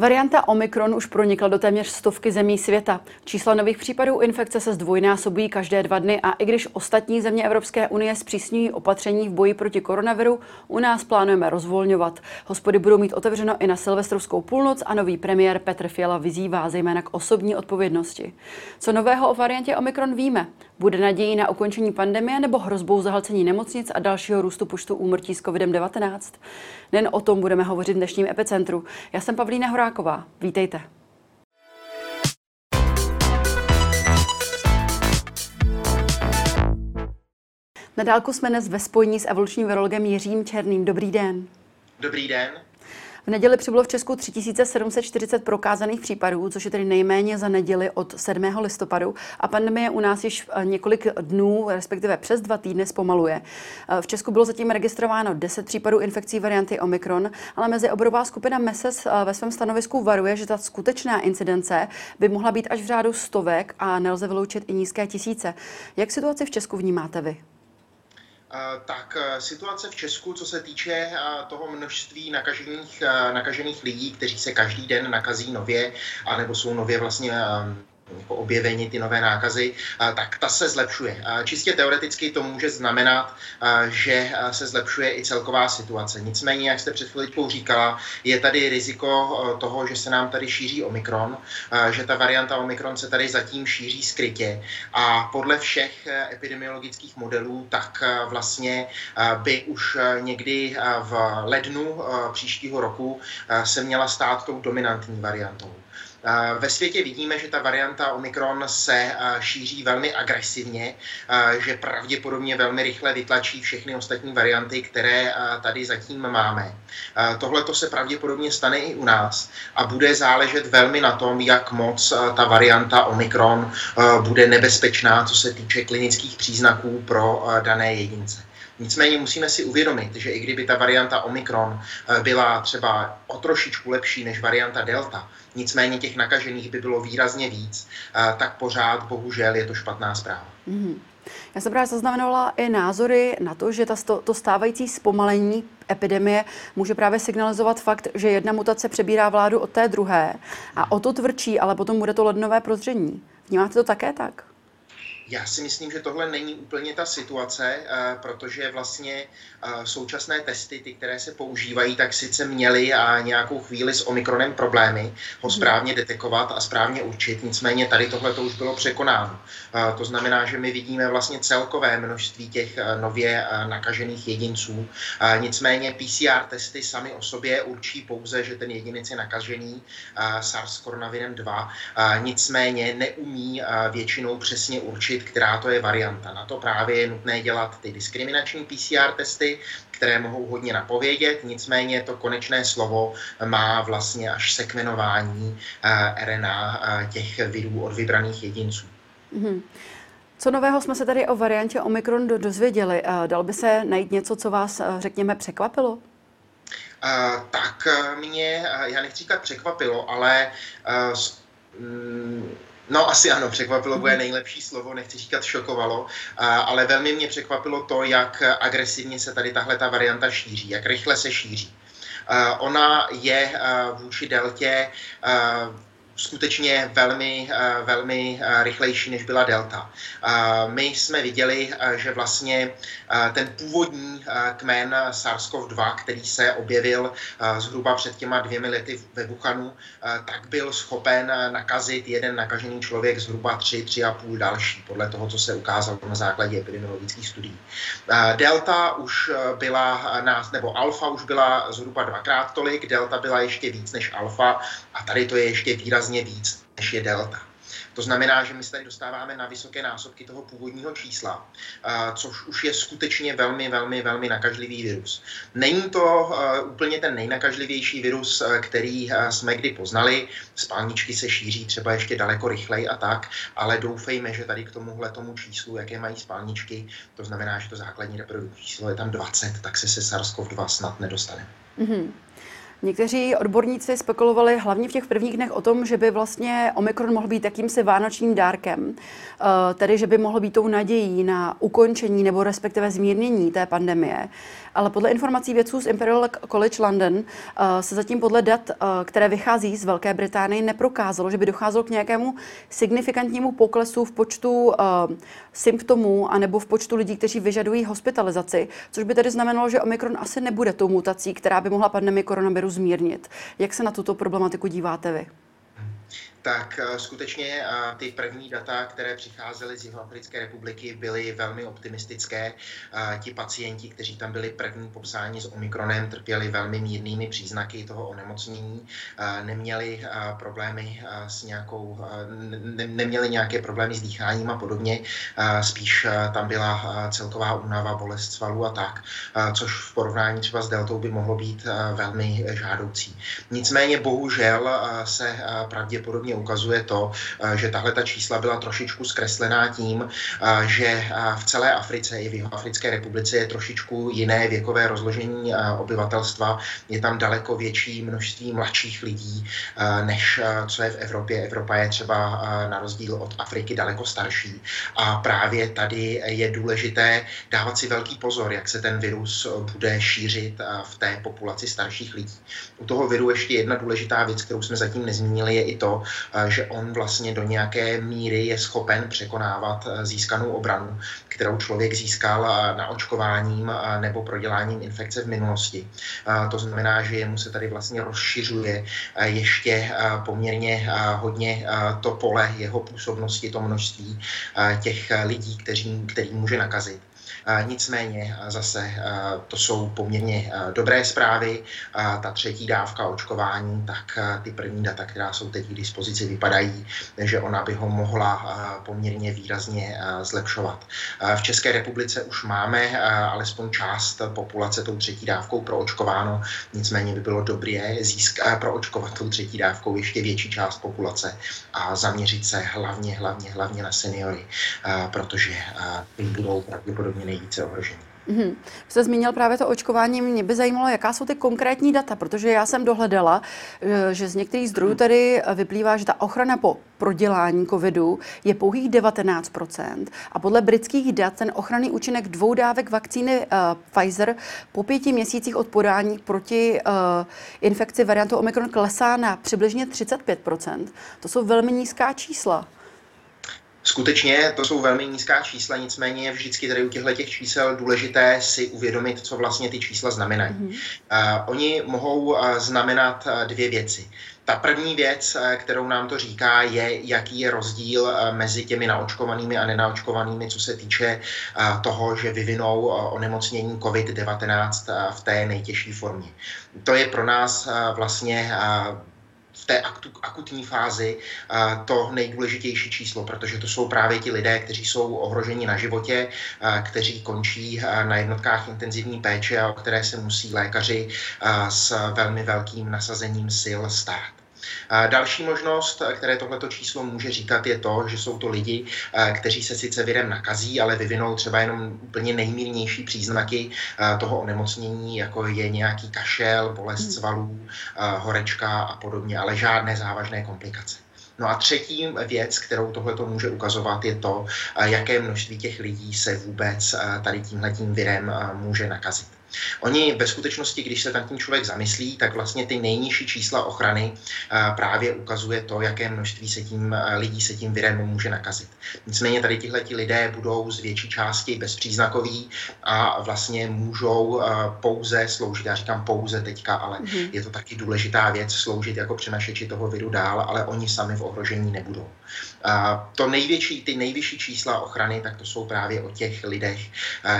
Varianta Omikron už pronikla do téměř stovky zemí světa. Čísla nových případů infekce se zdvojnásobují každé dva dny a i když ostatní země Evropské unie zpřísňují opatření v boji proti koronaviru, u nás plánujeme rozvolňovat. Hospody budou mít otevřeno i na silvestrovskou půlnoc a nový premiér Petr Fiala vyzývá zejména k osobní odpovědnosti. Co nového o variantě Omikron víme? Bude nadějí na ukončení pandemie nebo hrozbou zahlcení nemocnic a dalšího růstu počtu úmrtí s COVID-19? Nen o tom budeme hovořit v dnešním epicentru. Já jsem Pavlína Horáková. Vítejte. Na dálku jsme dnes ve spojení s evolučním virologem Jiřím Černým. Dobrý den. Dobrý den. V neděli přibylo v Česku 3740 prokázaných případů, což je tedy nejméně za neděli od 7. listopadu a pandemie u nás již eh, několik dnů, respektive přes dva týdny zpomaluje. Eh, v Česku bylo zatím registrováno 10 případů infekcí varianty Omikron, ale mezi oborová skupina MESES eh, ve svém stanovisku varuje, že ta skutečná incidence by mohla být až v řádu stovek a nelze vyloučit i nízké tisíce. Jak situaci v Česku vnímáte vy? Eh, tak eh, situace v Česku, co se týče eh, toho množství nakažených, nakažených lidí, kteří se každý den nakazí nově, anebo jsou nově vlastně jako objevení ty nové nákazy, tak ta se zlepšuje. Čistě teoreticky to může znamenat, že se zlepšuje i celková situace. Nicméně, jak jste před chviličkou říkala, je tady riziko toho, že se nám tady šíří Omikron, že ta varianta Omikron se tady zatím šíří skrytě a podle všech epidemiologických modelů, tak vlastně by už někdy v lednu příštího roku se měla stát tou dominantní variantou. Ve světě vidíme, že ta varianta Omikron se šíří velmi agresivně, že pravděpodobně velmi rychle vytlačí všechny ostatní varianty, které tady zatím máme. Tohle to se pravděpodobně stane i u nás a bude záležet velmi na tom, jak moc ta varianta Omikron bude nebezpečná, co se týče klinických příznaků pro dané jedince. Nicméně musíme si uvědomit, že i kdyby ta varianta Omikron eh, byla třeba o trošičku lepší než varianta Delta, nicméně těch nakažených by bylo výrazně víc, eh, tak pořád bohužel je to špatná zpráva. Mm-hmm. Já jsem právě zaznamenala i názory na to, že ta, to stávající zpomalení epidemie může právě signalizovat fakt, že jedna mutace přebírá vládu od té druhé a o to tvrdší, ale potom bude to lednové prozření. Vnímáte to také tak? Já si myslím, že tohle není úplně ta situace, eh, protože vlastně eh, současné testy, ty, které se používají, tak sice měly a nějakou chvíli s Omikronem problémy ho mhm. správně detekovat a správně určit, nicméně tady tohle to už bylo překonáno. Eh, to znamená, že my vidíme vlastně celkové množství těch nově nakažených jedinců. Nicméně PCR testy sami o sobě určí pouze, že ten jedinec je nakažený SARS-CoV 2, nicméně neumí většinou přesně určit, zjistit, která to je varianta. Na to právě je nutné dělat ty diskriminační PCR testy, které mohou hodně napovědět, nicméně to konečné slovo má vlastně až sekvenování uh, RNA uh, těch virů od vybraných jedinců. Mm-hmm. Co nového jsme se tady o variantě Omikron dozvěděli? Uh, dal by se najít něco, co vás, řekněme, překvapilo? Uh, tak mě, já nechci říkat překvapilo, ale uh, No asi ano, překvapilo bude nejlepší slovo, nechci říkat šokovalo, ale velmi mě překvapilo to, jak agresivně se tady tahle ta varianta šíří, jak rychle se šíří. Ona je vůči deltě skutečně velmi, eh, velmi eh, rychlejší, než byla Delta. Eh, my jsme viděli, že vlastně ten původní kmen SARS-CoV-2, který se objevil zhruba před těma dvěmi lety ve Wuhanu, tak byl schopen nakazit jeden nakažený člověk zhruba tři, tři a půl další, podle toho, co se ukázalo na základě epidemiologických studií. Delta už byla, nebo alfa už byla zhruba dvakrát tolik, delta byla ještě víc než alfa a tady to je ještě výrazně výrazně víc, než je delta. To znamená, že my se tady dostáváme na vysoké násobky toho původního čísla, což už je skutečně velmi, velmi, velmi nakažlivý virus. Není to úplně ten nejnakažlivější virus, který jsme kdy poznali. Spálničky se šíří třeba ještě daleko rychleji a tak, ale doufejme, že tady k tomuhle tomu číslu, jaké mají spálničky, to znamená, že to základní reprodukční číslo je tam 20, tak se se SARS-CoV-2 snad nedostane. Mm-hmm. Někteří odborníci spekulovali hlavně v těch prvních dnech o tom, že by vlastně Omikron mohl být jakýmsi vánočním dárkem, eh, tedy že by mohl být tou nadějí na ukončení nebo respektive zmírnění té pandemie. Ale podle informací vědců z Imperial College London eh, se zatím podle dat, eh, které vychází z Velké Británie, neprokázalo, že by docházelo k nějakému signifikantnímu poklesu v počtu symptomů anebo v počtu lidí, kteří vyžadují hospitalizaci, což by tedy znamenalo, že Omikron asi nebude tou mutací, která by mohla pandemii koronaviru zmírnit. Jak se na tuto problematiku díváte vy? Tak eh, skutečně eh, ty první data, které přicházely z Jihoafrické republiky, byly velmi optimistické. Eh, ti pacienti, kteří tam byli první popsáni s Omikronem, trpěli velmi mírnými příznaky toho onemocnění, neměli problémy s nějakou, ne, neměli nějaké problémy s dýcháním a podobně, spíš tam byla celková únava, bolest svalů a tak, což v porovnání třeba s deltou by mohlo být velmi žádoucí. Nicméně bohužel se pravděpodobně jasně ukazuje to, eh, že tahle ta čísla byla trošičku zkreslená tím, eh, že eh, v celé Africe i v Jihoafrické republice je trošičku jiné věkové rozložení obyvatelstva. Je tam daleko větší množství mladších lidí, než co je v Evropě. Evropa je třeba na rozdíl od Afriky daleko starší. A právě tady je důležité dávat si velký pozor, jak se ten virus bude šířit v té populaci starších lidí. U toho viru ještě jedna důležitá věc, kterou jsme zatím nezmínili, je i to, že on vlastně do nějaké míry je schopen překonávat eh, získanou obranu, kterou člověk získal eh, na očkováním eh, nebo proděláním infekce v minulosti. To znamená, že jemu se tady vlastně rozšiřuje ještě poměrně hodně to pole jeho působnosti, to množství těch lidí, kteří, který může nakazit. Nicméně zase to jsou poměrně dobré zprávy. Ta třetí dávka očkování, tak ty první data, která jsou teď k dispozici, vypadají, že ona by ho mohla poměrně výrazně zlepšovat. V České republice už máme alespoň část populace tou třetí dávkou proočkováno, nicméně by bylo dobré získat proočkovat tou třetí dávkou ještě větší část populace a zaměřit se hlavně, hlavně, hlavně na seniory, protože budou pravděpodobně nejvíce ohrožení. Mm-hmm. Jste zmínil právě to očkování. Mě by zajímalo, jaká jsou ty konkrétní data, protože já jsem dohledala, eh, že z některých zdrojů tady vyplývá, že ta ochrana po prodělání covidu je pouhých 19% a podle britských dat ten ochranný účinek dvou dávek vakcíny uh, Pfizer po pěti měsících od podání proti uh, infekci variantu Omikron klesá na přibližně 35%. To jsou velmi nízká čísla. Skutečně to jsou velmi nízká čísla, nicméně je vždycky tady u těchto těch čísel důležité si uvědomit, co vlastně ty čísla znamenají. Mm-hmm. Uh, oni mohou uh, znamenat uh, dvě věci. Ta první věc, kterou nám to říká, je, jaký je rozdíl mezi těmi naočkovanými a nenaočkovanými, co se týče toho, že vyvinou onemocnění COVID-19 v té nejtěžší formě. To je pro nás vlastně v té akutní fázi to nejdůležitější číslo, protože to jsou právě ti lidé, kteří jsou ohroženi na životě, kteří končí na jednotkách intenzivní péče a o které se musí lékaři s velmi velkým nasazením sil stát. Další možnost, které tohleto číslo může říkat, je to, že jsou to lidi, kteří se sice virem nakazí, ale vyvinou třeba jenom úplně nejmírnější příznaky toho onemocnění, jako je nějaký kašel, bolest hmm. svalů, horečka a podobně, ale žádné závažné komplikace. No a třetí věc, kterou tohle může ukazovat, je to, jaké množství těch lidí se vůbec tady tímhletím virem může nakazit. Oni ve skutečnosti, když se ten člověk zamyslí, tak vlastně ty nejnižší čísla ochrany právě ukazuje to, jaké množství se tím, lidí se tím virem může nakazit. Nicméně tady tihle lidé budou z větší části bezpříznakoví a vlastně můžou pouze sloužit, já říkám pouze teďka, ale mm-hmm. je to taky důležitá věc, sloužit jako přenašeči toho viru dál, ale oni sami v ohrožení nebudou. To největší, ty nejvyšší čísla ochrany, tak to jsou právě o těch lidech,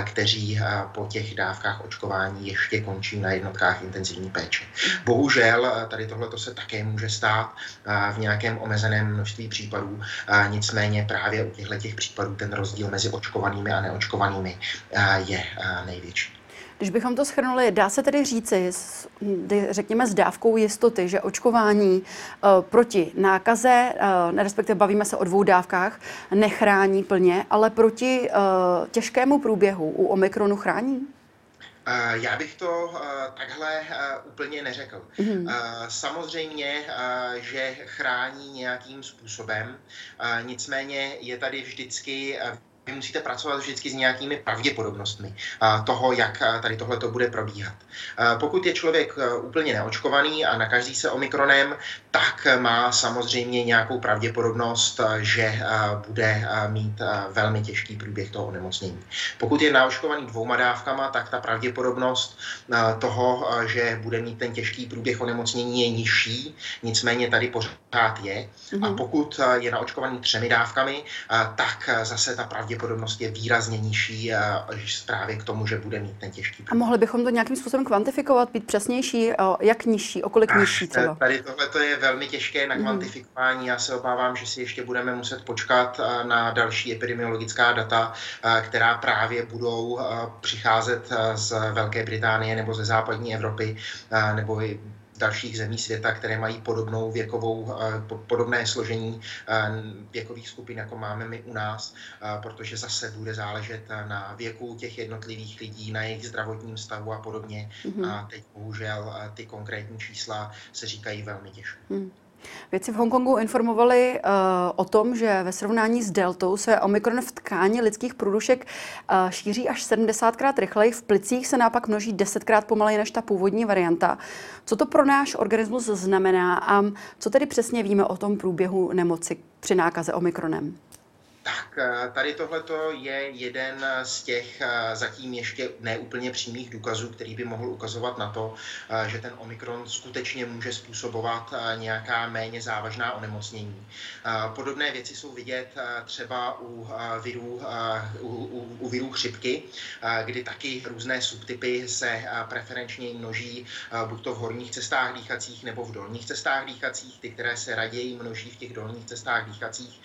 kteří po těch dávkách očkování ještě končí na jednotkách intenzivní péče. Bohužel tady tohle se také může stát v nějakém omezeném množství případů, nicméně právě u těchto těch případů ten rozdíl mezi očkovanými a neočkovanými je největší. Když bychom to schrnuli, dá se tedy říci, řekněme s dávkou jistoty, že očkování proti nákaze, respektive bavíme se o dvou dávkách, nechrání plně, ale proti těžkému průběhu u Omikronu chrání? Já bych to takhle úplně neřekl. Mm-hmm. Samozřejmě, že chrání nějakým způsobem, nicméně je tady vždycky vy musíte pracovat vždycky s nějakými pravděpodobnostmi toho, jak tady tohle to bude probíhat. Pokud je člověk úplně neočkovaný a nakazí se omikronem, tak má samozřejmě nějakou pravděpodobnost, že bude mít velmi těžký průběh toho onemocnění. Pokud je naočkovaný dvouma dávkama, tak ta pravděpodobnost toho, že bude mít ten těžký průběh onemocnění je nižší, nicméně tady pořád je. A mhm. pokud je naočkovaný třemi dávkami, tak zase ta pravděpodobnost pravděpodobnost je výrazně nižší právě k tomu, že bude mít ten těžký průběh. A mohli bychom to nějakým způsobem kvantifikovat, být přesnější, jak nižší, o kolik nižší třeba? Tady tohle je velmi těžké na mhm. kvantifikování. Já se obávám, že si ještě budeme muset počkat na další epidemiologická data, která právě budou přicházet z Velké Británie nebo ze západní Evropy, nebo i dalších zemí světa, které mají podobnou věkovou, eh, podobné složení eh, věkových skupin, jako máme my u nás, eh, protože zase bude záležet na věku těch jednotlivých lidí, na jejich zdravotním stavu a podobně. Mm-hmm. A teď bohužel ty konkrétní čísla se říkají velmi těžko. Mm. Vědci v Hongkongu informovali uh, o tom, že ve srovnání s deltou se omikron v tkání lidských průdušek uh, šíří až 70krát rychleji, v plicích se naopak množí 10krát pomaleji než ta původní varianta. Co to pro náš organismus znamená a co tedy přesně víme o tom průběhu nemoci při nákaze omikronem? Tak eh, tady tohleto je jeden z těch eh, zatím ještě neúplně přímých důkazů, který by mohl ukazovat na to, eh, že ten Omikron skutečně může způsobovat nějaká méně závažná onemocnění. Podobné věci jsou vidět třeba u virů, u, u, u virů chřipky, kdy taky různé subtypy se preferenčně množí buď to v horních cestách dýchacích nebo v dolních cestách dýchacích, ty, které se raději množí v těch dolních cestách dýchacích,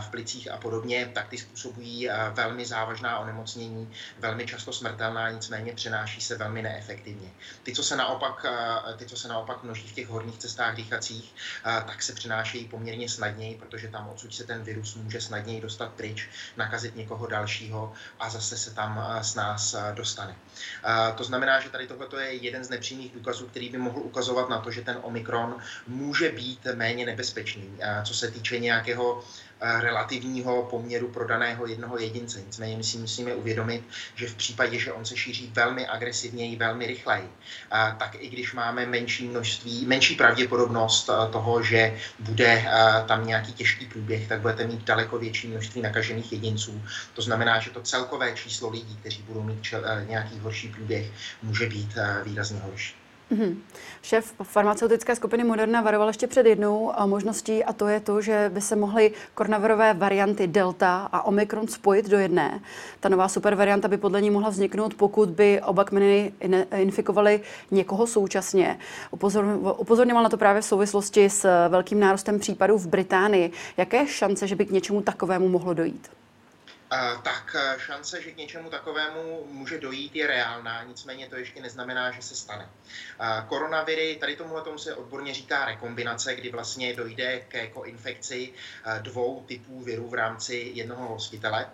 v plicích a podobně podobně, tak ty způsobují eh, velmi závažná onemocnění, velmi často smrtelná, nicméně přenáší se velmi neefektivně. Ty, co se naopak, eh, ty, co se naopak množí v těch horních cestách dýchacích, eh, tak se přenášejí poměrně snadněji, protože tam odsud se ten virus může snadněji dostat pryč, nakazit někoho dalšího a zase se tam s nás dostane. To znamená, že tady tohle je jeden z nepřímých důkazů, který by mohl ukazovat na to, že ten Omikron může být méně nebezpečný, co se týče nějakého relativního poměru pro daného jednoho jedince. Nicméně my si musíme uvědomit, že v případě, že on se šíří velmi agresivněji, velmi rychleji, eh, tak i když máme menší množství, menší pravděpodobnost eh, toho, že bude tam nějaký těžký průběh, tak budete mít daleko větší množství nakažených jedinců. To znamená, že to celkové číslo lidí, kteří budou mít nějaký horší průběh, může být výrazně horší. Mm-hmm. Šéf farmaceutické skupiny Moderna varoval ještě před jednou možností a to je to, že by se mohly koronavirové varianty Delta a Omikron spojit do jedné. Ta nová supervarianta by podle ní mohla vzniknout, pokud by oba kmeny infikovaly někoho současně. Upozorňoval na to právě v souvislosti s velkým nárostem případů v Británii. Jaké šance, že by k něčemu takovému mohlo dojít? Tak eh, šance, že k něčemu takovému může dojít, je reálná, nicméně to ještě neznamená, že se stane. Koronaviry, tady tomuhle tomu se odborně říká rekombinace, kdy vlastně dojde ke koinfekci eh, dvou typů virů v rámci jednoho hostitele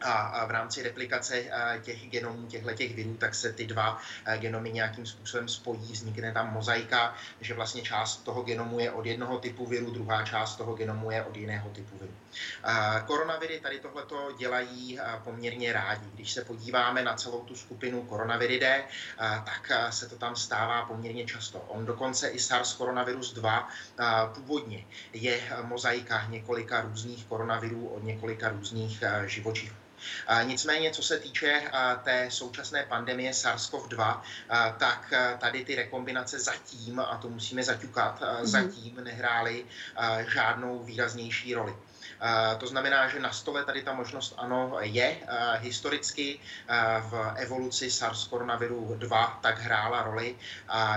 a v rámci replikace těch genomů těchto těch virů, tak se ty dva genomy nějakým způsobem spojí, vznikne tam mozaika, že vlastně část toho genomu je od jednoho typu viru, druhá část toho genomu je od jiného typu viru. Koronaviry tady tohleto dělají poměrně rádi. Když se podíváme na celou tu skupinu koronaviridae, tak se to tam stává poměrně často. On dokonce i SARS koronavirus 2 původně je mozaika několika různých koronavirů od několika různých živočichů. Nicméně, co se týče té současné pandemie SARS-CoV-2, tak tady ty rekombinace zatím, a to musíme zaťukat, mm-hmm. zatím nehrály žádnou výraznější roli. To znamená, že na stole tady ta možnost ano je. Historicky v evoluci SARS koronaviru 2 tak hrála roli,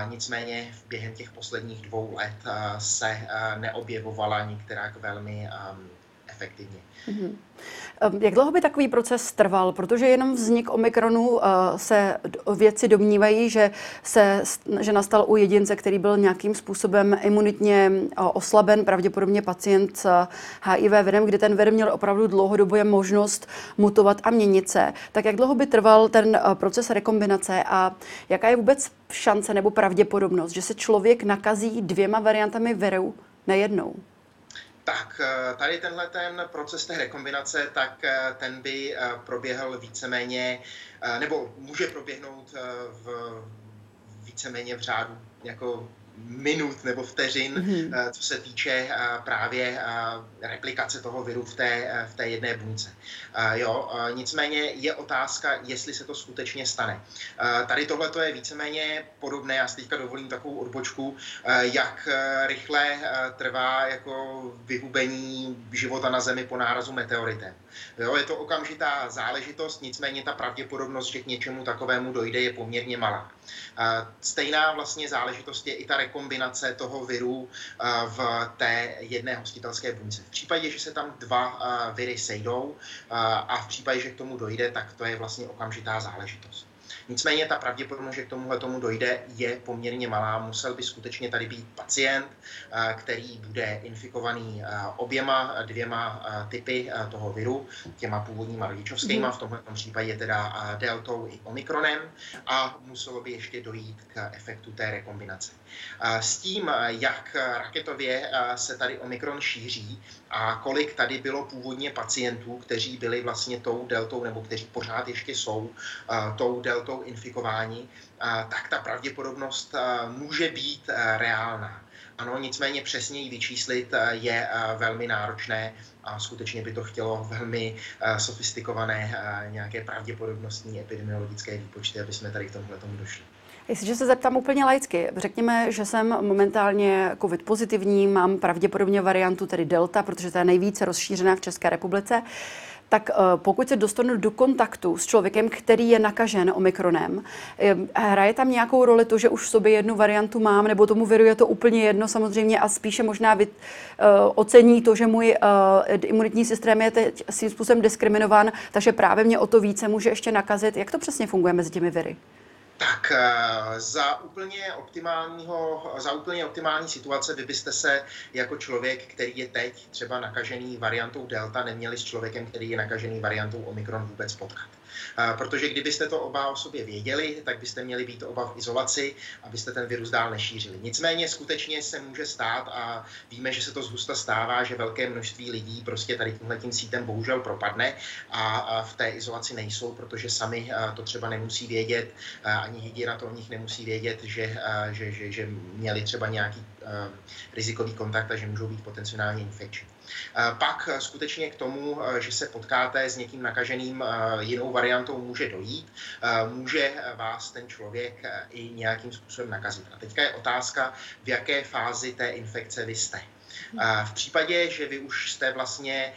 nicméně během těch posledních dvou let se neobjevovala některá velmi efektivně. Mm-hmm. Jak dlouho by takový proces trval? Protože jenom vznik Omikronu eh, se vědci domnívají, že, se, že nastal u jedince, který byl nějakým způsobem imunitně eh, oslaben, pravděpodobně pacient s HIV virem, kdy ten vir měl opravdu dlouhodobě možnost mutovat a měnit se. Tak jak dlouho by trval ten eh, proces rekombinace a jaká je vůbec šance nebo pravděpodobnost, že se člověk nakazí dvěma variantami viru najednou? Tak eh, tady tenhle ten proces té rekombinace, tak eh, ten by eh, proběhl víceméně, nebo může proběhnout v víceméně v řádu jako minut nebo vteřin, mm-hmm. co se týče eh, právě eh, replikace toho viru v té, v té jedné buňce. Jo, nicméně je otázka, jestli se to skutečně stane. Tady tohle je víceméně podobné, já si teďka dovolím takovou odbočku, jak rychle trvá jako vyhubení života na Zemi po nárazu meteoritem. Jo, je to okamžitá záležitost, nicméně ta pravděpodobnost, že k něčemu takovému dojde, je poměrně malá. Stejná vlastně záležitost je i ta rekombinace toho viru v té jedné hostitelské buňce. V případě, že se tam dva viry sejdou a v případě, že k tomu dojde, tak to je vlastně okamžitá záležitost. Nicméně ta pravděpodobnost, že k tomuhle tomu dojde, je poměrně malá. Musel by skutečně tady být pacient, eh, který bude infikovaný eh, oběma dvěma eh, typy toho viru, těma původníma rodičovskými, mm. v tomhle případě teda deltou i omikronem a muselo by ještě dojít k efektu té rekombinace. S tím, jak raketově se tady omikron šíří a kolik tady bylo původně pacientů, kteří byli vlastně tou deltou, nebo kteří pořád ještě jsou tou deltou infikování, tak ta pravděpodobnost může být reálná. Ano, nicméně přesněji vyčíslit je velmi náročné a skutečně by to chtělo velmi sofistikované nějaké pravděpodobnostní epidemiologické výpočty, aby jsme tady k tomuhle tomu došli. Jestliže se zeptám úplně laicky, řekněme, že jsem momentálně COVID pozitivní, mám pravděpodobně variantu tedy Delta, protože to je nejvíce rozšířená v České republice, tak eh, pokud se dostanu do kontaktu s člověkem, který je nakažen omikronem, eh, hraje tam nějakou roli to, že už v sobě jednu variantu mám, nebo tomu viru je to úplně jedno samozřejmě a spíše možná vy, uh, ocení to, že můj uh, imunitní systém je teď svým způsobem diskriminován, takže právě mě o to více může ještě nakazit. Jak to přesně funguje mezi těmi viry? Tak eh, za úplně, optimálního, za úplně optimální situace vy byste se jako člověk, který je teď třeba nakažený variantou Delta, neměli s člověkem, který je nakažený variantou Omikron vůbec potkat. Protože kdybyste to oba o sobě věděli, tak byste měli být oba v izolaci, abyste ten virus dál nešířili. Nicméně skutečně se může stát a víme, že se to zhusta stává, že velké množství lidí prostě tady tímhle tím sítem bohužel propadne a v té izolaci nejsou, protože sami to třeba nemusí vědět, ani hygiena to o nich nemusí vědět, že, že, že, že měli třeba nějaký rizikový kontakt a že můžou být potenciálně infekční. Pak skutečně k tomu, že se potkáte s někým nakaženým jinou variantou, může dojít. Může vás ten člověk i nějakým způsobem nakazit. A teďka je otázka, v jaké fázi té infekce vy jste. V případě, že vy už jste vlastně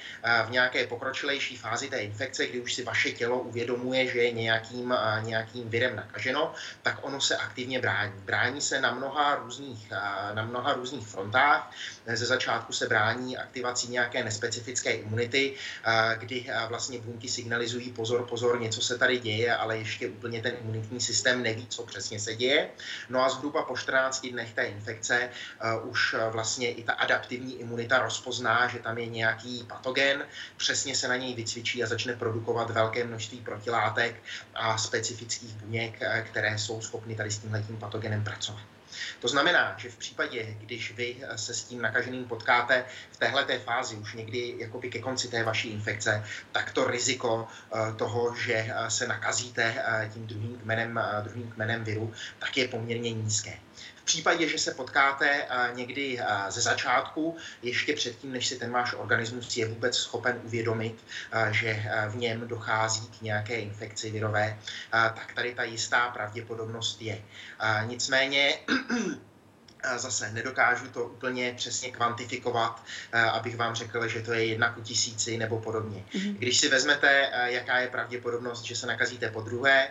v nějaké pokročilejší fázi té infekce, kdy už si vaše tělo uvědomuje, že je nějakým, nějakým virem nakaženo, tak ono se aktivně brání. Brání se na mnoha různých, na mnoha různých frontách. Ze začátku se brání aktivací nějaké nespecifické imunity, kdy vlastně buňky signalizují pozor, pozor, něco se tady děje, ale ještě úplně ten imunitní systém neví, co přesně se děje. No a zhruba po 14 dnech té infekce už vlastně i ta adaptivní imunita rozpozná, že tam je nějaký patogen, přesně se na něj vycvičí a začne produkovat velké množství protilátek a specifických buněk, eh, které jsou schopny tady s tímhletím patogenem pracovat. To znamená, že v případě, když vy eh, se s tím nakaženým potkáte v téhle fázi už někdy jakoby ke konci té vaší infekce, tak to riziko eh, toho, že se nakazíte tím druhým kmenem, druhým kmenem viru, tak je poměrně nízké. V případě, že se potkáte někdy ze začátku, ještě předtím, než si ten váš organismus je vůbec schopen uvědomit, že v něm dochází k nějaké infekci virové, tak tady ta jistá pravděpodobnost je. Nicméně Zase nedokážu to úplně přesně kvantifikovat, abych vám řekl, že to je jedna ku tisíci nebo podobně. Mm-hmm. Když si vezmete, jaká je pravděpodobnost, že se nakazíte po druhé,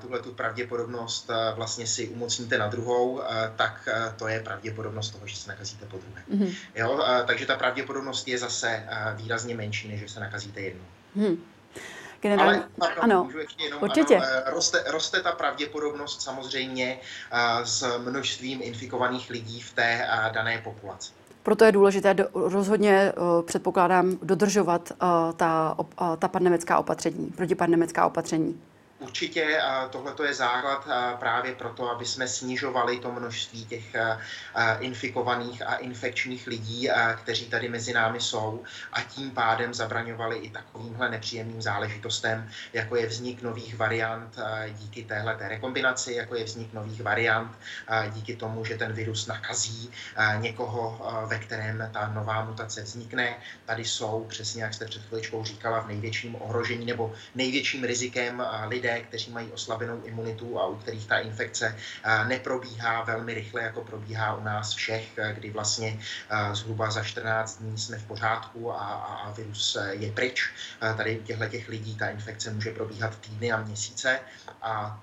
tuhle tu pravděpodobnost vlastně si umocníte na druhou, tak to je pravděpodobnost toho, že se nakazíte po druhé. Mm-hmm. Jo? Takže ta pravděpodobnost je zase výrazně menší, než že se nakazíte jednou. Mm-hmm. Generální... Ale pardon, ano, ještě jenom, určitě. Ano, eh, roste, roste ta pravděpodobnost samozřejmě uh, s množstvím infikovaných lidí v té uh, dané populaci. Proto je důležité do, rozhodně, uh, předpokládám, dodržovat uh, ta, uh, ta pandemická opatření, protipandemická opatření. Určitě tohle je základ právě proto, aby jsme snižovali to množství těch infikovaných a infekčních lidí, kteří tady mezi námi jsou a tím pádem zabraňovali i takovýmhle nepříjemným záležitostem, jako je vznik nových variant díky téhle rekombinaci, jako je vznik nových variant díky tomu, že ten virus nakazí někoho, ve kterém ta nová mutace vznikne. Tady jsou, přesně jak jste před chviličkou říkala, v největším ohrožení nebo největším rizikem lidé, lidé, kteří mají oslabenou imunitu a u kterých ta infekce eh, neprobíhá velmi rychle, jako probíhá u nás všech, eh, kdy vlastně eh, zhruba za 14 dní jsme v pořádku a, a virus je pryč. Tady u těchto těch lidí ta infekce může probíhat týdny a měsíce a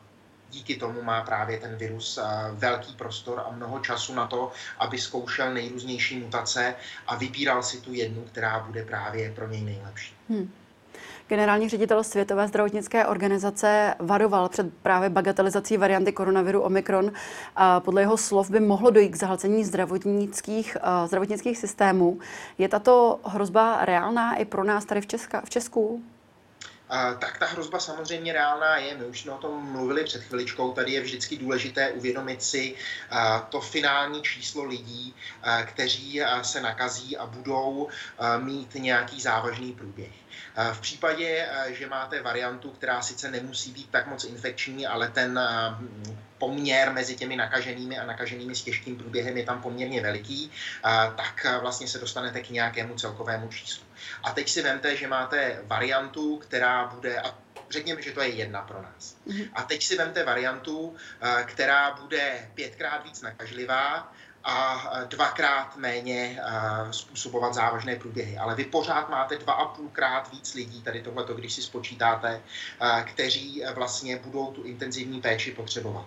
díky tomu má právě ten virus velký prostor a mnoho času na to, aby zkoušel nejrůznější mutace a vybíral si tu jednu, která bude právě pro něj nejlepší. Hmm. Generální ředitel Světové zdravotnické organizace varoval před právě bagatelizací varianty koronaviru Omikron. A podle jeho slov by mohlo dojít k zahlcení zdravotnických, zdravotnických systémů. Je tato hrozba reálná i pro nás tady v, Česka, v Česku? Tak ta hrozba samozřejmě reálná je. My už jsme o tom mluvili před chviličkou. Tady je vždycky důležité uvědomit si to finální číslo lidí, kteří se nakazí a budou mít nějaký závažný průběh. V případě, že máte variantu, která sice nemusí být tak moc infekční, ale ten poměr mezi těmi nakaženými a nakaženými s těžkým průběhem je tam poměrně veliký, tak vlastně se dostanete k nějakému celkovému číslu. A teď si vemte, že máte variantu, která bude, a řekněme, že to je jedna pro nás. Mhm. A teď si vemte variantu, která bude pětkrát víc nakažlivá, a dvakrát méně způsobovat závažné průběhy. Ale vy pořád máte dva a půlkrát víc lidí, tady tohleto, když si spočítáte, kteří vlastně budou tu intenzivní péči potřebovat.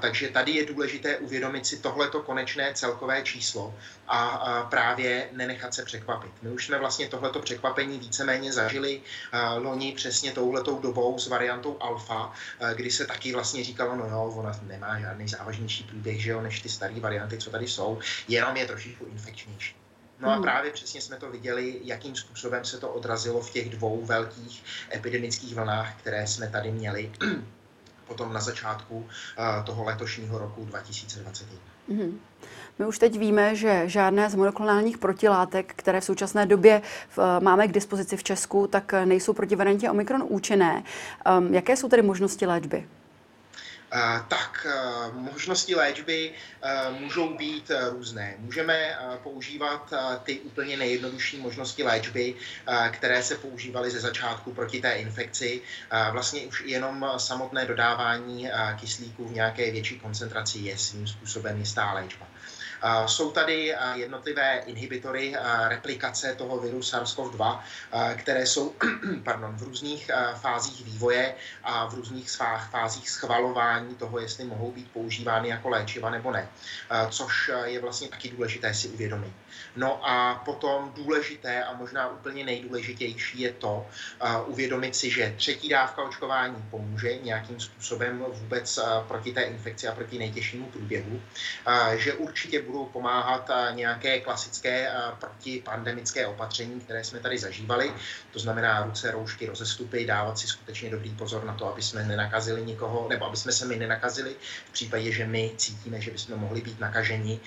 Takže tady je důležité uvědomit si tohleto konečné celkové číslo a právě nenechat se překvapit. My už jsme vlastně tohleto překvapení víceméně zažili loni přesně touhletou dobou s variantou alfa, kdy se taky vlastně říkalo, no jo, ona nemá žádný závažnější průběh, že jo, než ty staré varianty, co tady jsou, jenom je trošičku infekčnější. No a hmm. právě přesně jsme to viděli, jakým způsobem se to odrazilo v těch dvou velkých epidemických vlnách, které jsme tady měli potom na začátku toho letošního roku 2021. Mm-hmm. My už teď víme, že žádné z monoklonálních protilátek, které v současné době v, máme k dispozici v Česku, tak nejsou proti variantě Omikron účinné. Um, jaké jsou tedy možnosti léčby? Tak možnosti léčby můžou být různé. Můžeme používat ty úplně nejjednodušší možnosti léčby, které se používaly ze začátku proti té infekci. Vlastně už jenom samotné dodávání kyslíku v nějaké větší koncentraci je svým způsobem jistá léčba. Jsou tady jednotlivé inhibitory replikace toho viru SARS-CoV-2, které jsou pardon, v různých fázích vývoje a v různých fázích schvalování toho, jestli mohou být používány jako léčiva nebo ne, což je vlastně taky důležité si uvědomit. No a potom důležité a možná úplně nejdůležitější je to uvědomit si, že třetí dávka očkování pomůže nějakým způsobem vůbec proti té infekci a proti nejtěžšímu průběhu, že určitě budou pomáhat nějaké klasické protipandemické opatření, které jsme tady zažívali. To znamená ruce, roušky, rozestupy, dávat si skutečně dobrý pozor na to, aby jsme nenakazili nikoho, nebo aby jsme se my nenakazili. V případě, že my cítíme, že bychom mohli být nakaženi,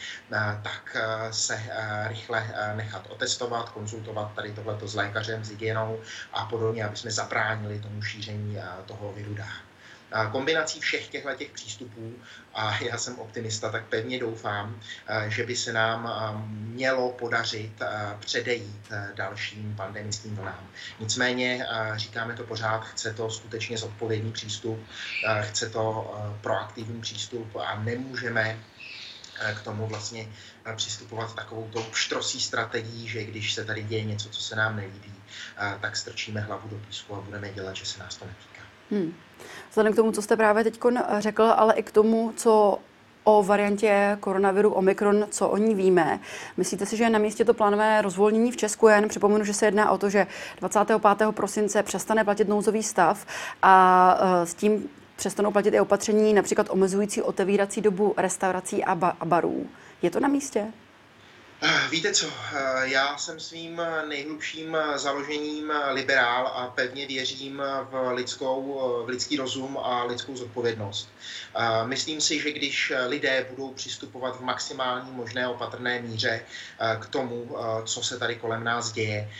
tak se rychle nechat otestovat, konzultovat tady tohleto s lékařem, s hygienou a podobně, aby jsme zabránili tomu šíření toho viru dál kombinací všech těchto těch přístupů, a já jsem optimista, tak pevně doufám, že by se nám mělo podařit předejít dalším pandemickým vlnám. Nicméně, říkáme to pořád, chce to skutečně zodpovědný přístup, chce to proaktivní přístup a nemůžeme k tomu vlastně přistupovat takovou tou pštrosí strategií, že když se tady děje něco, co se nám nelíbí, tak strčíme hlavu do písku a budeme dělat, že se nás to netýká. Hmm. Vzhledem k tomu, co jste právě teď řekl, ale i k tomu, co o variantě koronaviru Omikron, co o ní víme. Myslíte si, že je na místě to plánové rozvolnění v Česku? Jen připomenu, že se jedná o to, že 25. prosince přestane platit nouzový stav a e, s tím přestanou platit i opatření například omezující otevírací dobu restaurací a, ba- a barů. Je to na místě? Eh, víte co, eh, já jsem svým nejhlubším založením liberál a pevně věřím v, lidskou, v lidský rozum a lidskou zodpovědnost. Eh, myslím si, že když lidé budou přistupovat v maximální možné opatrné míře k tomu, co se tady kolem nás děje,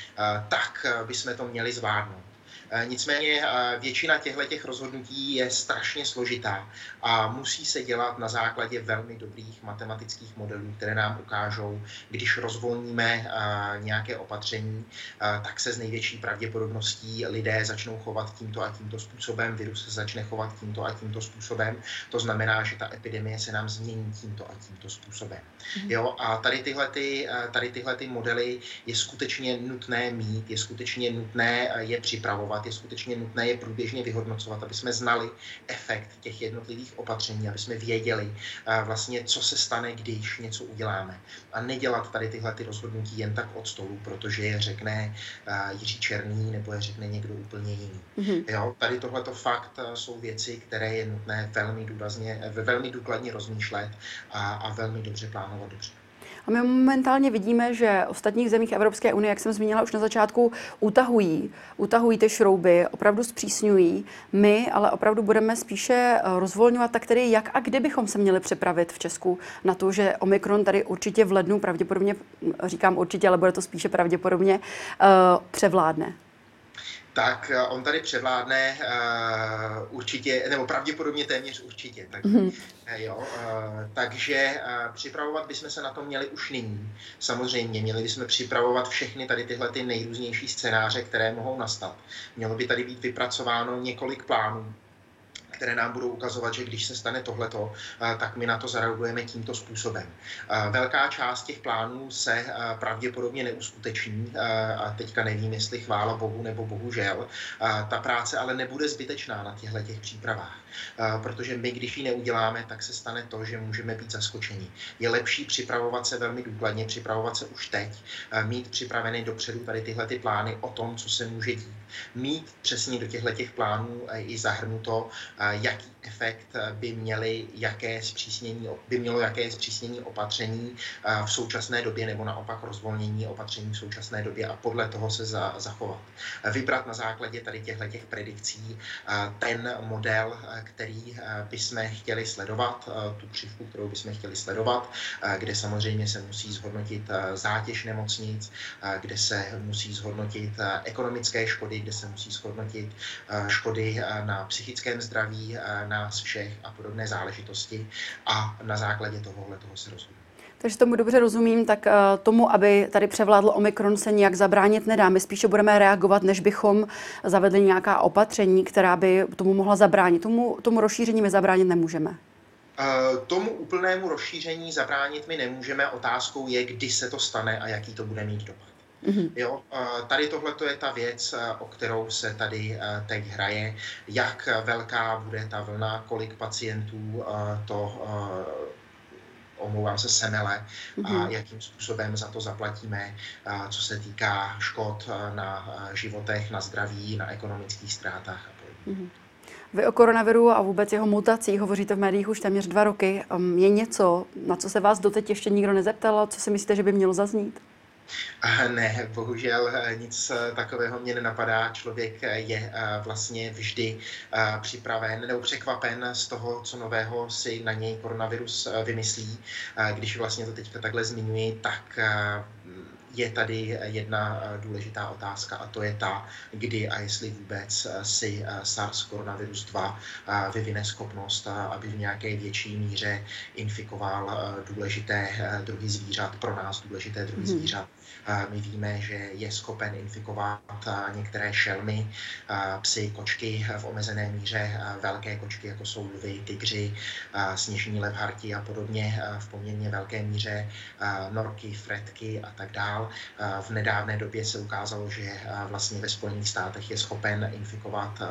tak bychom to měli zvládnout. Eh, nicméně eh, většina těchto těch rozhodnutí je strašně složitá a musí se dělat na základě velmi dobrých matematických modelů, které nám ukážou, když rozvolníme eh, nějaké opatření, tak se s největší pravděpodobností lidé začnou chovat tímto a tímto způsobem, virus se začne chovat tímto a tímto způsobem. To znamená, že ta epidemie se nám změní tímto a tímto způsobem. Mm. Jo, a tady tyhle, ty, tady tyhle ty modely je skutečně nutné mít, je skutečně nutné je připravovat vyhodnocovat, je skutečně nutné je průběžně vyhodnocovat, aby jsme znali efekt těch jednotlivých opatření, aby jsme věděli eh, vlastně, co se stane, když něco uděláme. A nedělat tady tyhle ty rozhodnutí jen tak od stolu, protože je řekne eh, Jiří Černý nebo je řekne někdo úplně jiný. Mm-hmm. Jo, tady tohleto fakt eh, jsou věci, které je nutné velmi důrazně, velmi důkladně rozmýšlet a, a velmi dobře plánovat dobře. A my momentálně vidíme, že ostatních zemích Evropské unie, jak jsem zmínila už na začátku, utahují, utahují ty šrouby, opravdu zpřísňují. My ale opravdu budeme spíše eh, rozvolňovat, tak tedy jak a kdy bychom se měli připravit v Česku na to, že Omikron tady určitě v lednu, pravděpodobně, říkám určitě, ale bude to spíše pravděpodobně, uh, převládne tak eh, on tady převládne uh, určitě, nebo pravděpodobně téměř určitě. Tak, mm-hmm. jo, uh, takže uh, připravovat bychom se na to měli už nyní. Samozřejmě, měli bychom připravovat všechny tady tyhle ty nejrůznější scénáře, které mohou nastat. Mělo by tady být vypracováno několik plánů které nám budou ukazovat, že když se stane tohleto, tak my na to zareagujeme tímto způsobem. Velká část těch plánů se pravděpodobně neuskuteční a teďka nevím, jestli chvála Bohu nebo bohužel. Ta práce ale nebude zbytečná na těchto těch přípravách, protože my, když ji neuděláme, tak se stane to, že můžeme být zaskočeni. Je lepší připravovat se velmi důkladně, připravovat se už teď, mít připravený dopředu tady tyhle ty plány o tom, co se může dít. Mít přesně do těchto těch plánů i zahrnuto, jaký efekt by, měly, jaké zpřísnění, by mělo jaké zpřísnění opatření v současné době nebo naopak rozvolnění opatření v současné době a podle toho se za, zachovat. Vybrat na základě tady těchto těch predikcí ten model, který bychom chtěli sledovat, tu křivku, kterou bychom chtěli sledovat, kde samozřejmě se musí zhodnotit zátěž nemocnic, kde se musí zhodnotit ekonomické škody, kde se musí zhodnotit škody na psychickém zdraví, nás všech a podobné záležitosti a na základě tohohle toho se rozhodnu. Takže tomu dobře rozumím, tak uh, tomu, aby tady převládl Omikron, se nijak zabránit nedá. My spíše budeme reagovat, než bychom zavedli nějaká opatření, která by tomu mohla zabránit. Tomu, tomu rozšíření my zabránit nemůžeme. Uh, tomu úplnému rozšíření zabránit my nemůžeme. Otázkou je, kdy se to stane a jaký to bude mít dopad. Mm-hmm. Jo, tady tohle je ta věc, o kterou se tady teď hraje, jak velká bude ta vlna, kolik pacientů to omlouvám se semele mm-hmm. a jakým způsobem za to zaplatíme, co se týká škod na životech, na zdraví, na ekonomických ztrátách a podobně. Mm-hmm. Vy o koronaviru a vůbec jeho mutacích hovoříte v médiích už téměř dva roky. Je něco, na co se vás doteď ještě nikdo nezeptal, co si myslíte, že by mělo zaznít? Ne, bohužel eh, nic eh, takového mě nenapadá. Člověk eh, je vlastně vždy připraven nebo překvapen z toho, co nového si na něj koronavirus vymyslí. Když vlastně to teďka takhle zmiňuji, tak je tady jedna důležitá otázka a to je ta, kdy a jestli vůbec si SARS koronavirus 2 vyvine schopnost, aby v nějaké větší míře infikoval důležité druhy zvířat, pro nás důležité druhy hmm. zvířat. My víme, že je schopen infikovat některé šelmy, psy, kočky v omezené míře, velké kočky, jako jsou lvy, tygři, sněžní levharti a podobně v poměrně velké míře, norky, fretky a tak dál. V nedávné době se ukázalo, že vlastně ve Spojených státech je schopen infikovat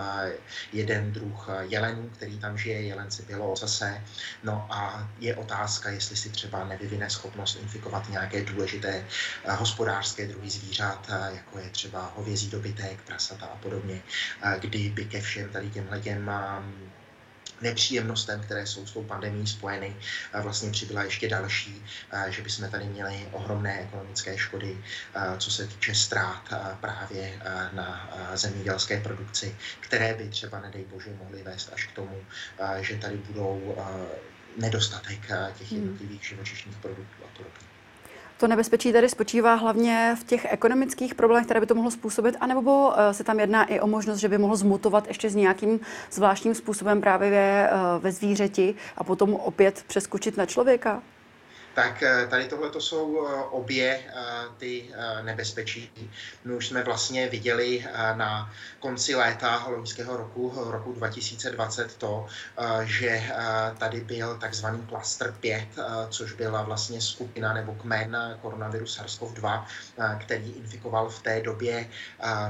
jeden druh jelenů, který tam žije, jelen si bylo zase. No a je otázka, jestli si třeba nevyvine schopnost infikovat nějaké důležité hospodářské druhy zvířat, jako je třeba hovězí dobytek, prasata a podobně, kdyby ke všem tady těmhle těm nepříjemnostem, které jsou s tou pandemí spojeny, vlastně přibyla ještě další, že bychom tady měli ohromné ekonomické škody, co se týče ztrát právě na zemědělské produkci, které by třeba, nedej bože, mohly vést až k tomu, že tady budou nedostatek těch hmm. jednotlivých živočišných produktů a podobně. To nebezpečí tady spočívá hlavně v těch ekonomických problémech, které by to mohlo způsobit, anebo eh, se tam jedná i o možnost, že by mohlo zmutovat ještě s nějakým zvláštním způsobem právě eh, ve zvířeti a potom opět přeskočit na člověka? Tak eh, tady tohle to jsou eh, obě eh, ty nebezpečí. My už jsme vlastně viděli na konci léta loňského roku, roku 2020 to, že tady byl takzvaný klaster 5, což byla vlastně skupina nebo kmen koronaviru SARS-CoV-2, který infikoval v té době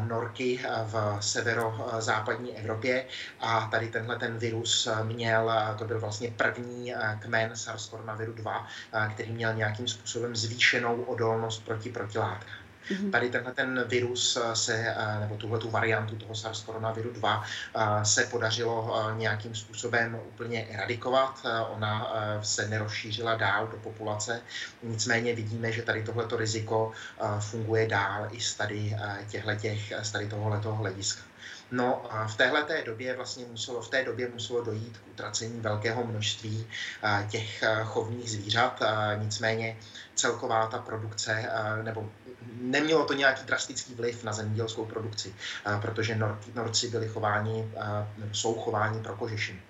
norky v severozápadní Evropě a tady tenhle ten virus měl, to byl vlastně první kmen SARS koronaviru 2, který měl nějakým způsobem zvýšenou odolnost proti protilátkám. Mm-hmm. Tady tenhle ten virus eh, se, eh, nebo tuhle tu variantu toho SARS koronaviru 2 eh, se podařilo nějakým způsobem úplně eradikovat. Ona se nerozšířila dál do populace, nicméně vidíme, že tady tohleto riziko funguje dál i z tady, těchhletěch, z tady tohohletoho hlediska. No a v téhle té době vlastně muselo, v té době muselo dojít k utracení velkého množství těch chovních zvířat, nicméně celková ta produkce, nebo nemělo to nějaký drastický vliv na zemědělskou produkci, protože norci byli chováni, jsou chováni pro kožešinu.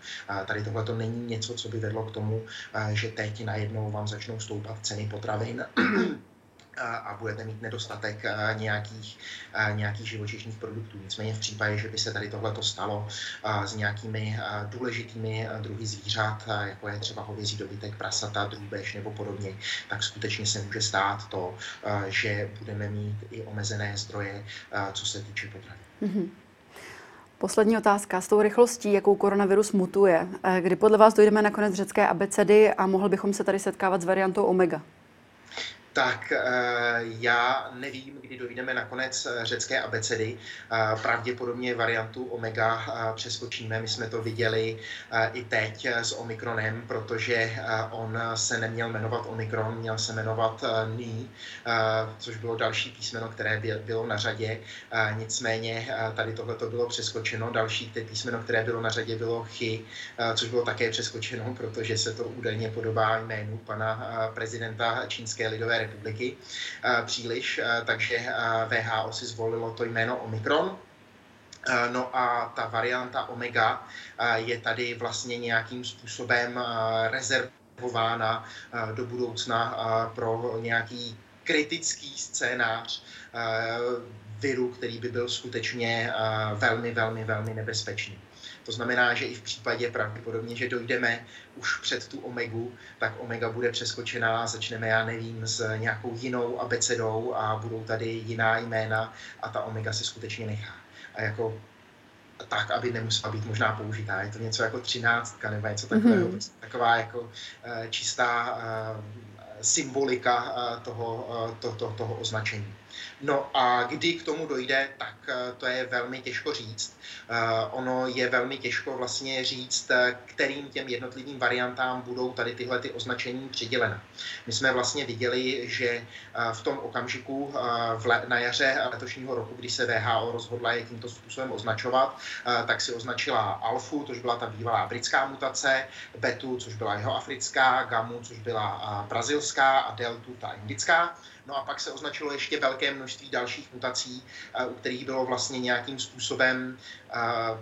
Tady tohle to není něco, co by vedlo k tomu, že teď najednou vám začnou stoupat ceny potravin a budete mít nedostatek nějakých, nějakých živočišných produktů. Nicméně v případě, že by se tady tohleto stalo s nějakými důležitými druhy zvířat, jako je třeba hovězí dobytek, prasata, drůbež nebo podobně, tak skutečně se může stát to, že budeme mít i omezené zdroje, co se týče potravin. Mm-hmm. Poslední otázka. S tou rychlostí, jakou koronavirus mutuje, eh, kdy podle vás dojdeme na konec řecké abecedy a mohli bychom se tady setkávat s variantou omega? Tak eh, já nevím, kdy dojdeme na konec eh, řecké abecedy. Eh, pravděpodobně variantu omega přeskočíme. My jsme to viděli i teď s omikronem, protože on se neměl jmenovat omikron, měl se jmenovat Ni, což bylo další písmeno, které bylo na řadě. Nicméně tady tohle to bylo přeskočeno. Další písmeno, které bylo na řadě, bylo Chy, což bylo také přeskočeno, protože se to údajně podobá jménu pana prezidenta Čínské lidové republiky eh, příliš, eh, takže eh, VHO si zvolilo to jméno Omikron. No a ta varianta Omega je tady vlastně nějakým způsobem rezervována do budoucna pro nějaký kritický scénář viru, který by byl skutečně velmi, velmi, velmi nebezpečný. To znamená, že i v případě pravděpodobně, že dojdeme už před tu omegu, tak omega bude přeskočená, začneme, já nevím, s nějakou jinou abecedou a budou tady jiná jména a ta omega se skutečně nechá. A jako tak, aby nemusela být možná použitá. Je to něco jako třináctka nebo něco takového. Mm-hmm. Taková jako uh, čistá uh, symbolika uh, toho, to, to, toho označení. No a kdy k tomu dojde, tak eh, to je velmi těžko říct. Eh, ono je velmi těžko vlastně říct, eh, kterým těm jednotlivým variantám budou tady tyhle ty označení přidělena. My jsme vlastně viděli, že v tom okamžiku na jaře letošního roku, kdy se VHO rozhodla, je tímto způsobem označovat, tak si označila alfu, což byla ta bývalá britská mutace, betu, což byla jeho africká, gamu, což byla brazilská a deltu, ta indická No a pak se označilo ještě velké množství dalších mutací, u kterých bylo vlastně nějakým způsobem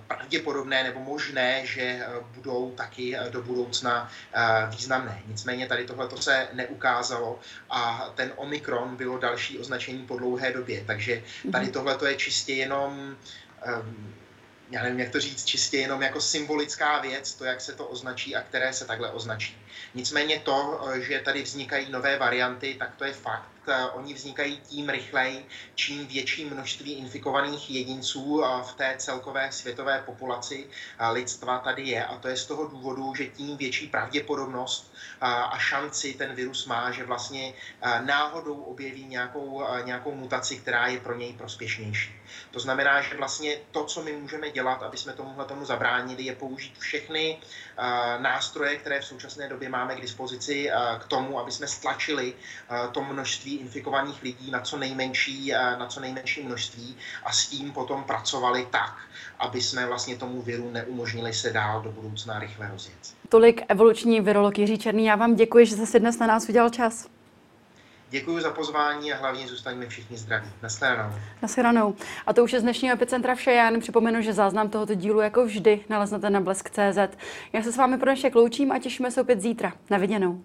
pravděpodobné nebo možné, že budou taky do budoucna významné. Nicméně tady tohle se neukázalo a ten Omikron bylo další označení po dlouhé době. Takže tady mhm. tohle je čistě jenom já nevím, jak to říct, čistě jenom jako symbolická věc, to, jak se to označí a které se takhle označí. Nicméně to, že tady vznikají nové varianty, tak to je fakt. Oni vznikají tím rychleji, čím větší množství infikovaných jedinců v té celkové světové populaci lidstva tady je. A to je z toho důvodu, že tím větší pravděpodobnost a šanci ten virus má, že vlastně náhodou objeví nějakou, nějakou mutaci, která je pro něj prospěšnější. To znamená, že vlastně to, co my můžeme dělat, aby jsme tomuhle tomu zabránili, je použít všechny nástroje, které v současné době máme k dispozici k tomu, aby jsme stlačili to množství infikovaných lidí na co nejmenší, na co nejmenší množství a s tím potom pracovali tak, aby jsme vlastně tomu viru neumožnili se dál do budoucna rychle rozjet. Tolik evoluční virolog Jiří Černý. Já vám děkuji, že jste si dnes na nás udělal čas. Děkuji za pozvání a hlavně zůstaňme všichni zdraví. Naschledanou. Naschledanou. A to už je z dnešního epicentra vše. Já jen připomenu, že záznam tohoto dílu jako vždy naleznete na blesk.cz. Já se s vámi pro dnešek loučím a těšíme se opět zítra. Na viděnou.